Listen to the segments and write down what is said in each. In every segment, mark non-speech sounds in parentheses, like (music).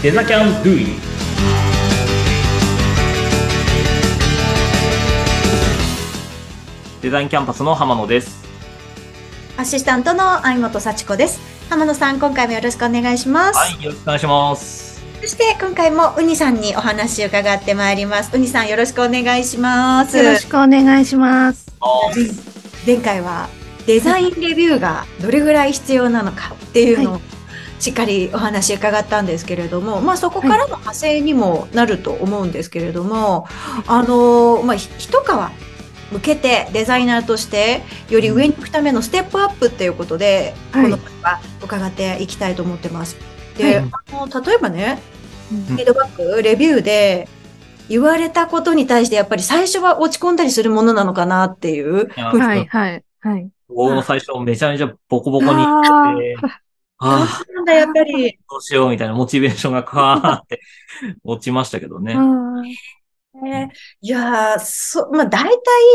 デザキャンドゥイデザインキャンパスの浜野です。アシスタントの相本幸子です。浜野さん、今回もよろしくお願いします。はい、よろしくお願いします。そして今回もウニさんにお話を伺ってまいります。ウニさんよろしくお願いします。よろしくお願いします。前回はデザインレビューがどれぐらい必要なのかっていうのをしっかりお話伺ったんですけれども、まあそこからの派生にもなると思うんですけれども、あの、まあひ一皮向けてデザイナーとしてより上に行くためのステップアップっていうことで、はいこの回は伺っていきたいと思ってます。で、はいあの例えばね、うんフィードバック、レビューで言われたことに対してやっぱり最初は落ち込んだりするものなのかなっていう。はい、はい、はい。僕も最初めちゃめちゃボコボコにあああ、なんだ、やっぱり。どうしようみたいなモチベーションがカーって落ちましたけどね。いやー、そ、まあ大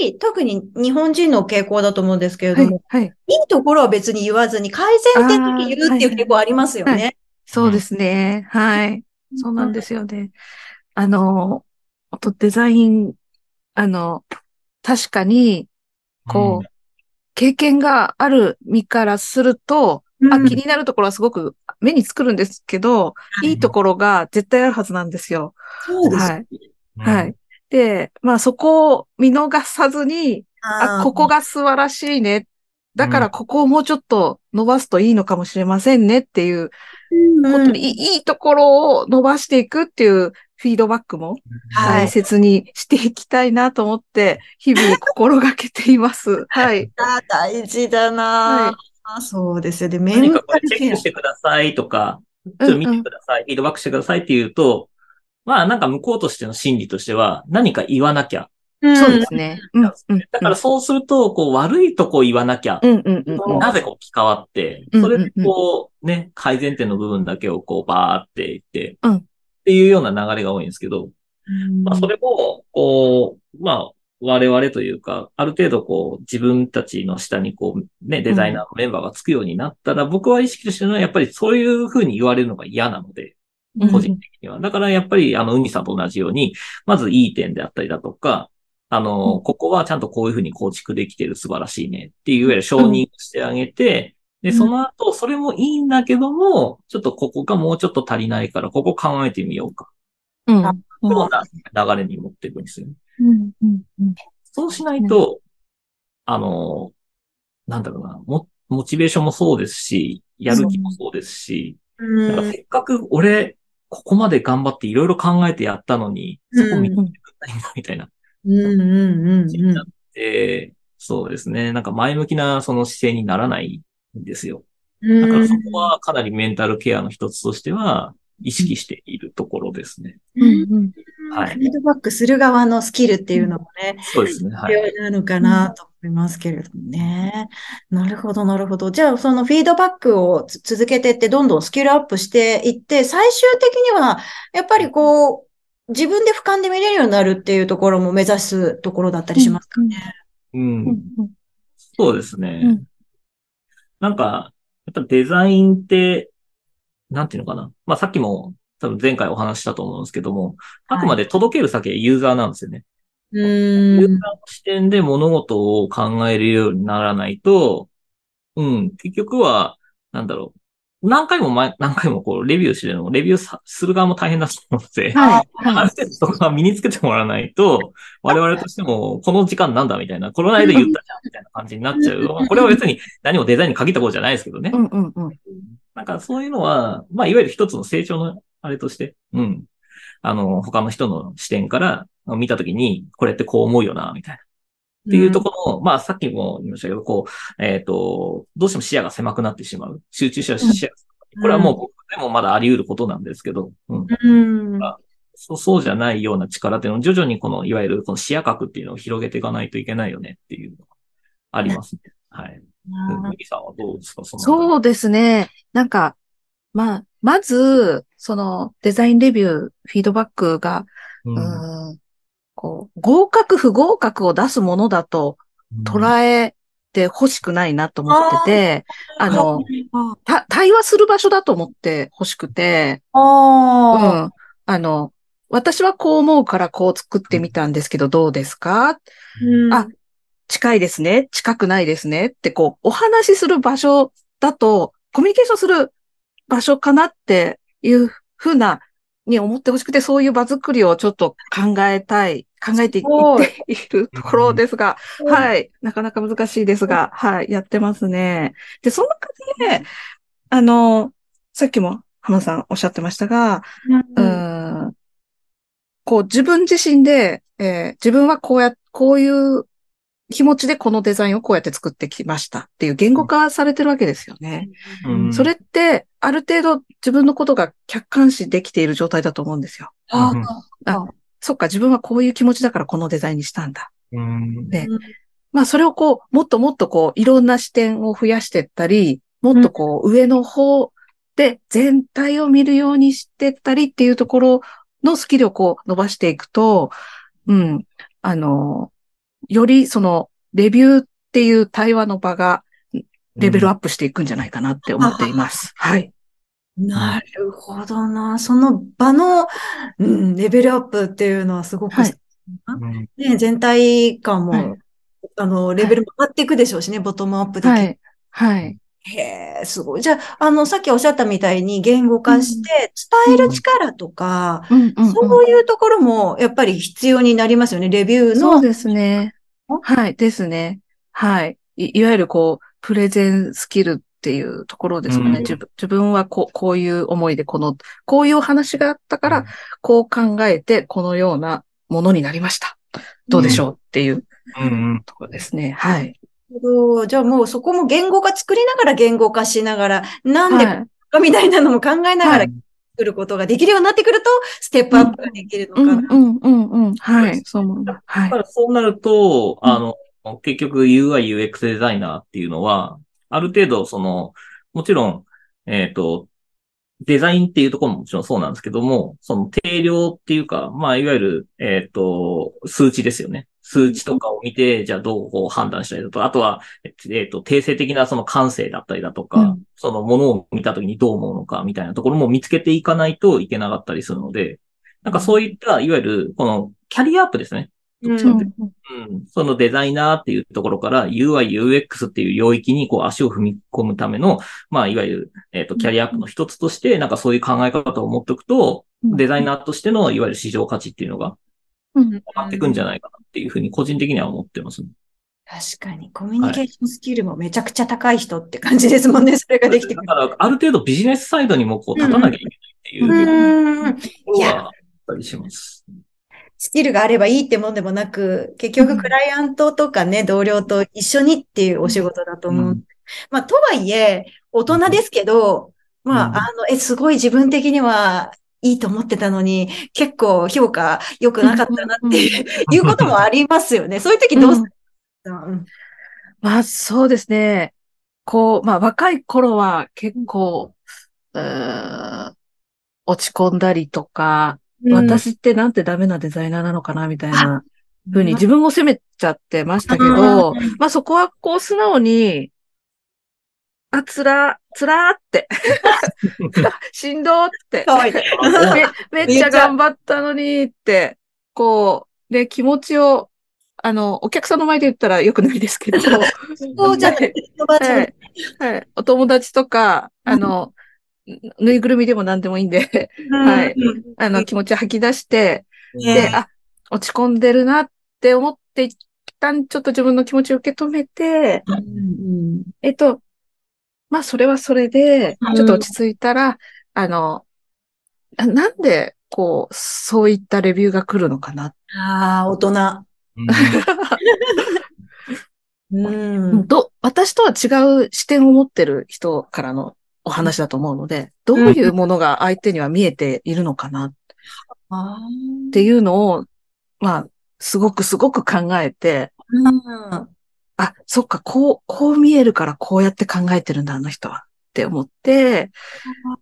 体、特に日本人の傾向だと思うんですけれどはいも、、はい。い、いところは別に言わずに、改善点だけ言うっていう傾向ありますよはいね。そうですね。はい。そうなんですよね。あの、あとデザイン、あの、確かに、こう、経験がある身からすると、うんあ、気になるところはすごく目につくるんですけど、いいところが絶対あるはずなんですよ。そうです。はい。はい。で、まあそこを見逃さずに、あ、ここが、が素晴らしいね。だからここをもうちょっと伸ばすといいのかもしれませんねっていうことで、いいいいところを伸ばしていくっていうフィードバックもはい大切にしていきたいなと思って、日々心がけています。はい。あ大事だな、あそうですよね。メン何かこタルケアれチェックしてくださいとか、ちょっと見てください、フィードバックしてくださいって言うと、まあなんか向こうとしての心理としては何か言わなきゃ。そうですね。うん。うん。だからそうすると、こう悪いとこ言わなきゃ。うんうんうんうん。なぜこう変わって、うんそれでこうね、改善点の部分だけをこうバーって言って、うんっていうような流れが多いんですけど、まあそれも、こう、まあ我々というか、ある程度こう自分たちの下にこうね、デザイナーのメンバーがつくようになったら、僕は意識としてるのはやっぱりそういう風に言われるのが嫌なので、うん個人的には。だからやっぱり、あの、ウニさんと同じように、まずいい点であったりだとか、あの、うんここはちゃんとこういうふうに構築できてる素晴らしいねっていう、いわゆる承認してあげて、で、うんその後、それもいいんだけども、ちょっとここがもうちょっと足りないから、ここ考えてみようか。うん。あこの流れに持っていくんですよね。うんうんうんそうしないと、あの、なんだろうな、モモチベーションもそうですし、やる気もそうですし、うんなんかせっかく俺、ここまで頑張っていろいろ考えてやったのに、そこ見てくれないんだみたいな。うんうんうんうんなって、そうですね。なんか前向きなその姿勢にならないんですよ。うん。だからそこはかなりメンタルケアの一つとしては意識しているところですね。うんうんはいフィードバックする側のスキルっていうのもね、そうですね。は必い。要なのかなと思いますけれどもね。なるほど、なるほど。じゃあ、そのフィードバックをつ続けていって、どんどんスキルアップしていって、最終的には、やっぱりこう、自分で俯瞰で見れるようになるっていうところも目指すところだったりしますかね。う。うんんそうですね。うんなんか、やっぱデザインって、なんていうのかな。まあさっきも多分前回お話ししたと思うんですけども、あくまで届ける先はユーザーなんですよね。うユーザーん。の視点で物事を考えるようにならないと、うん、結局は、なんだろう。何回も前、何回もこう、レビューしてるのも、レビューさする側も大変だと思うので、はい。あはい。る程度そこは身につけてもらわないと、我々としても、この時間なんだみたいな、この間言ったじゃんみたいな感じになっちゃう。これは別に何もデザインに限ったことじゃないですけどねう。んうんうん。なんかそういうのは、まあ、いわゆる一つの成長のあれとして、うん。あの、他の人の視点から見たときに、これってこう思うよな、みたいな。っていうところの、まあ、さっきも言いましたけど、こう、えっ、と、どうしても視野が狭くなってしまう。集中し視野が狭くこれはもう僕でもまだあり得ることなんですけど、うん。うん。そう、そうじゃないような力っていうのを徐々にこの、いわゆるこの視野角っていうのを広げていかないといけないよねっていうのがありますね。はい。なミキさんはどうですか？その。そうですね。なんか、まあ、まず、そのデザインレビュー、フィードバックが、う。うんん、こう、合格不合格を出すものだとうん。捉えて欲しくないなと思ってて、あの、あた対話する場所だと思って欲しくて、うあん。あの、私はこう思うからこう作ってみたんですけどどうですか？うん。あ近いですね。近くないですね。ってこう、お話しする場所だと、コミュニケーションする場所かなっていうふうな、に思ってほしくて、そういう場作りをちょっと考えたい、考えていっているところですが、はい。なかなか難しいですが、はい。やってますね。で、その中で、あの、さっきも浜田さんおっしゃってましたが、ううんんこう自分自身で、えー自分はこうや、こういう気持ちでこのデザインをこうやって作ってきましたっていう言語化されてるわけですよね。うん。それって、ある程度自分のことが客観視できている状態だと思うんですよ。あうんあそっか、自分はこういう気持ちだからこのデザインにしたんだ。うん。でまあそれをこう、もっともっとこう、いろんな視点を増やしていったり、もっとこう、上の方で全体を見るようにしていったりっていうところのスキルをこう、伸ばしていくと、うん、あの、よりその、レビューっていう対話の場が、レベルアップしていくんじゃないかなって思っています。はい。なるほどな。その場の、うん、レベルアップっていうのはすごく、はいうんね、全体感も、はいあの、レベルも上がっていくでしょうしね、ボトムアップできる。はい。はい。へえ、すごい。じゃあ、あの、さっきおっしゃったみたいに言語化して伝える力とか、うんうんうんそういうところもやっぱり必要になりますよね。レビューの。そうですね。はい、ですね。はい。いいわゆるこう、プレゼンスキルっていうところですかね。うん自分自分はこうこういう思いで、この、こういうお話があったから、こう考えて、このようなものになりました。どうでしょうっていううんうんところですね。はい。そうじゃあもうそこも言語化作りながら言語化しながら、なんではい。かみたいなのも考えながらはい作ることができるようになってくると、ステップアップができるのかな。うんうんうんうん。はい。そう思います。はいだか。らそうなると、うんあの、結局 UI、UX デザイナーっていうのは、ある程度その、もちろん、えっ、と、デザインっていうところももちろんそうなんですけども、その定量っていうか、まあ、いわゆる、えっ、と、数値ですよね。数値とかを見て、じゃあどうこう判断したりだとか、あとは、えっ、と、定性的なその感性だったりだとか、うん。そのものを見たときにどう思うのかみたいなところも見つけていかないといけなかったりするので、なんかそういった、いわゆる、このキャリアアップですね。うん。うん。そのデザイナーっていうところから UI、UX っていう領域にこう足を踏み込むための、まあ、いわゆる、えっ、と、キャリアアップの一つとして、なんかそういう考え方を持っておくと、デザイナーとしての、いわゆる市場価値っていうのがうん上がっていくんじゃないかなっていうふうに個人的には思ってます。確かに、コミュニケーションスキルもめちゃくちゃ高い人って感じですもんね、それができてくる。だから、ある程度ビジネスサイドにもこう立たなきゃいけないっていううん。ところはあったりします。スキルがあればいいってもんでもなく、結局クライアントとかね、同僚と一緒にっていうお仕事だと思う。うんまあ、とはいえ、大人ですけど、まうんあ、あの、え、すごい自分的にはいいと思ってたのに、結構評価良くなかったなっていうこともありますよね。そういう時どうする？うん。まあ、そうですね。こう、まあ、若い頃は結構、うーん落ち込んだりとか、私ってなんてダメなデザイナーなのかな、みたいなふうに自分を責めちゃってましたけど、まあそこはこう素直に、あ、つら、つらーって、(laughs) しんどーって。(laughs) めめっちゃ頑張ったのにって、こう、で、気持ちを、あの、お客さんの前で言ったらよくないですけど、(laughs) そうじゃない。はい。はい。お友達とか、あの、ぬいぐるみでも何でもいいんで、はい。うんあの、気持ちを吐き出して、ね。で、あ、落ち込んでるなって思って、一旦ちょっと自分の気持ちを受け止めて、うん。えっと、まあ、それはそれでうん、ちょっと落ち着いたら、あの、ななんで、こう、そういったレビューが来るのかな。ああ、大人。うんうん。ど、私とは違う視点を持ってる人からのお話だと思うので、どういうものが相手には見えているのかなっあていうのを、まあ、すごくすごく考えて、ーうんあ、そっか、こう、こう見えるからこうやって考えてるんだ、あの人は。って思って、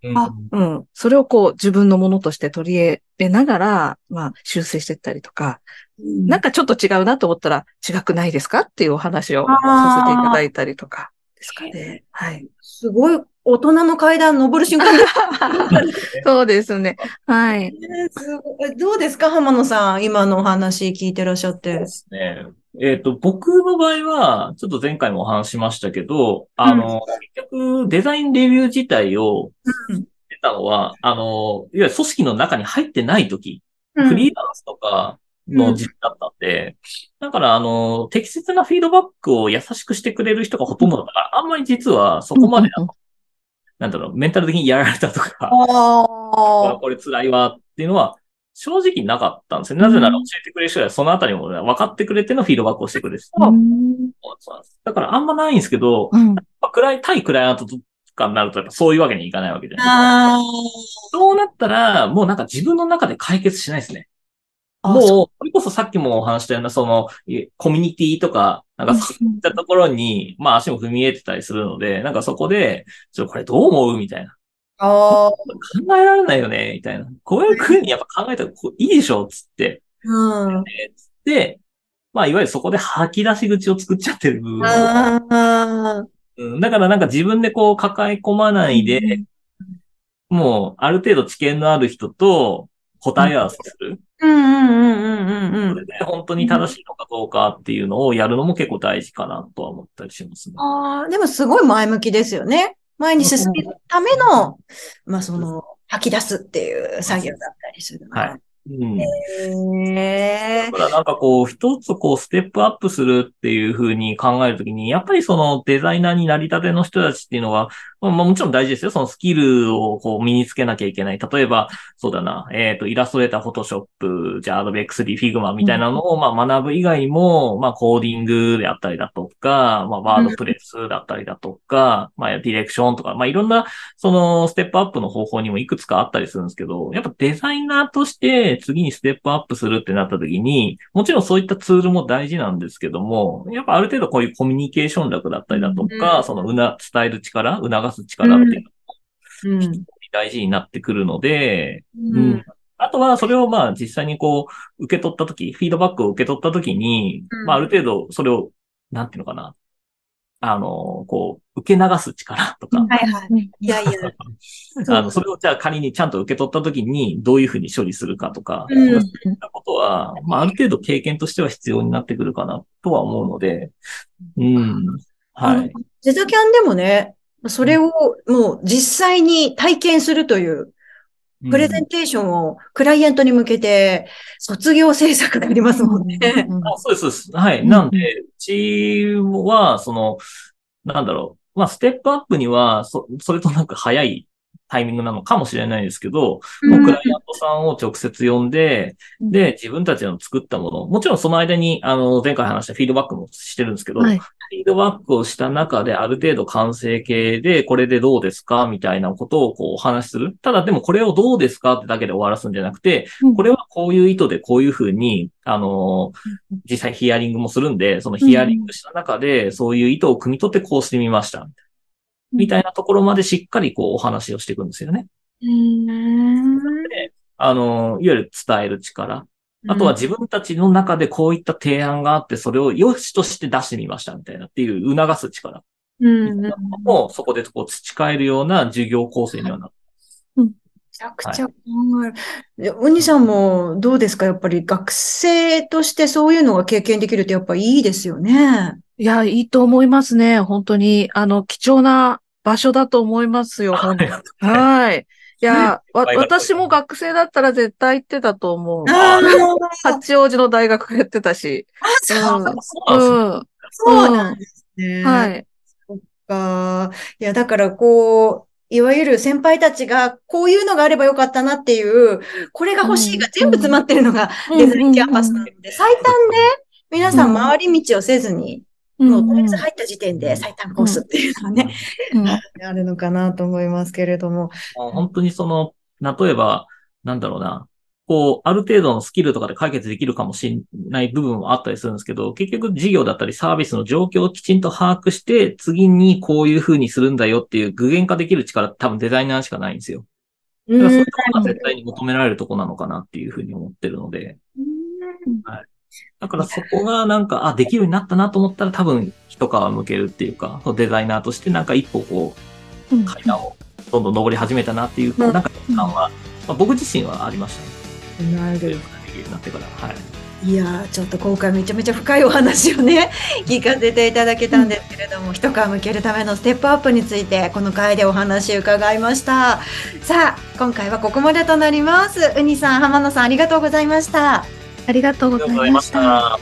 うんうん。それをこう自分のものとして取り入れながら、まあ修正していったりとか、なんかちょっと違うなと思ったら違くないですか？っていうお話をさせていただいたりとかですかね。はい。すごい大人の階段登る瞬間 (laughs) そうですね。はい。ねすごいどうですか？浜野さん。今のお話聞いてらっしゃってそうで。すね。えっ、と、僕の場合は、ちょっと前回もお話ししましたけど、あの、結局、デザインレビュー自体をうん。出たのは、あの、いわゆる組織の中に入ってない時、うん。フリーランスとかの時期だったんで、だから、あの、適切なフィードバックを優しくしてくれる人がほとんどだから、あんまり実はそこまで、なんだろう、メンタル的にやられたとか、ああ (laughs) これ辛いわっていうのは、正直なかったんですよ。なぜなら教えてくれる人がそのあたりも分かってくれてのフィードバックをしてくれる人あうんだからあんまないんですけど、うんまあ、クライ、対クライアントとかになるとやっぱそういうわけにいかないわけじゃないですか。あそうなったら、もうなんか自分の中で解決しないですね。あもう、それこそさっきもお話したような、その、いコミュニティとか、なんかそういったところに、まあ足も踏み入れてたりするので、なんかそこで、ちょこれどう思うみたいな。あー。考えられないよねみたいな。こういう風にやっぱ考えたらこういいでしょつって。うん。で、まあいわゆるそこで吐き出し口を作っちゃってる部分もああ。うんだからなんか自分でこう抱え込まないで、もうある程度知見のある人と答え合わせする。うんうんうんうんうんうん。それで本当に正しいのかどうかっていうのをやるのも結構大事かなとは思ったりしますね。ああ、でもすごい前向きですよね。前に進めるための、まあその、吐き出すっていう作業だったりするのはい。うん。へえだからなんかこう、一つこう、ステップアップするっていう風に考えるときに、やっぱりそのデザイナーになりたての人たちっていうのは、まあもちろん大事ですよ。そのスキルをこう身につけなきゃいけない。例えば、そうだな、えっ、と、イラストレーター、フォトショップ、じゃあ、 Adobe XD、フィグマみたいなのを、まあ学ぶ以外にも、まあコーディングであったりだとか、まあワードプレスだったりだとか、まあディレクションとか、まあいろんな、そのステップアップの方法にもいくつかあったりするんですけど、やっぱデザイナーとして次にステップアップするってなった時に、もちろんそういったツールも大事なんですけども、やっぱある程度こういうコミュニケーション力だったりだとか、うんそのうな、伝える力、促す力っていうのうん。が大事になってくるので、ううん。あとは、それをまあ実際にこう、受け取ったとき、フィードバックを受け取ったときに、うんまあある程度それを、なんていうのかな。あの、こう、受け流す力とか、はいはい。いやいや。(laughs) あの、それをじゃあ仮にちゃんと受け取ったときに、どういうふうに処理するかとか、うんそういったことは、まあある程度経験としては必要になってくるかなとは思うので、うん。はい。ゼザキャンでもね、それをもう実際に体験するというプレゼンテーションをクライアントに向けて卒業制作がありますもんね。あそうです、そうです。はい。うんなんで、うちは、その、なんだろう。まあ、ステップアップには、そ、それとなんか早いタイミングなのかもしれないですけど、もうクライアントさんを直接呼んで、うんで、自分たちの作ったもの、もちろんその間に、あの、前回話したフィードバックもしてるんですけど、はい。フィードバックをした中である程度完成形で、これでどうですか？みたいなことをこうお話しする。ただでもこれをどうですかってだけで終わらすんじゃなくて、これはこういう意図でこういうふうに、あのー実際ヒアリングもするんで、そのヒアリングした中で、そういう意図を汲み取ってこうしてみました。みたいなところまでしっかりこうお話をしていくんですよね。あのーいわゆる伝える力。あとは自分たちの中でこういった提案があって、それを良しとして出してみましたみたいなっていう促す力うんうんもそこでこう培えるような授業構成にはなる。めちゃくちゃ考える。でお兄さんもどうですか？やっぱり学生としてそういうのが経験できるとやっぱいいですよね。いや、いいと思いますね。本当に、あの、貴重な場所だと思いますよ。本当にはい。いや、わ、私も学生だったら絶対行ってたと思う。あ八王子の大学やってたし。そうそうなんですねうん。そうなんですね。はい。か。いや、だからこう、いわゆる先輩たちがこういうのがあればよかったなっていう、これが欲しいが全部詰まってるのがうん。デザインキャンパスなので、最短で皆さん回り道をせずに、もうとりあえず入った時点で最短コースっていうのはね、うん。あるのかなと思いますけれども。本当にその、例えば、なんだろうな、こう、ある程度のスキルとかで解決できるかもしれない部分もあったりするんですけど、結局事業だったりサービスの状況をきちんと把握して、次にこういう風にするんだよっていう具現化できる力多分デザイナーしかないんですよ。だからそういうところが絶対に求められるとこなのかなっていうふうに思ってるので。はい。だからそこがなんか、あ、できるようになったなと思ったら多分一皮向けるっていうか、デザイナーとしてなんか一歩こう、階段をどんどん登り始めたなっていう、なんか感は、まあ、僕自身はありましたね。なるほど。できるようになってから。はい。いやちょっと今回めちゃめちゃ深いお話をね (laughs) 聞かせていただけたんですけれども、うん、一皮向けるためのステップアップについてこの回でお話伺いましたさあ今回はここまでとなりますウニさん浜野さんありがとうございましたありがとうございました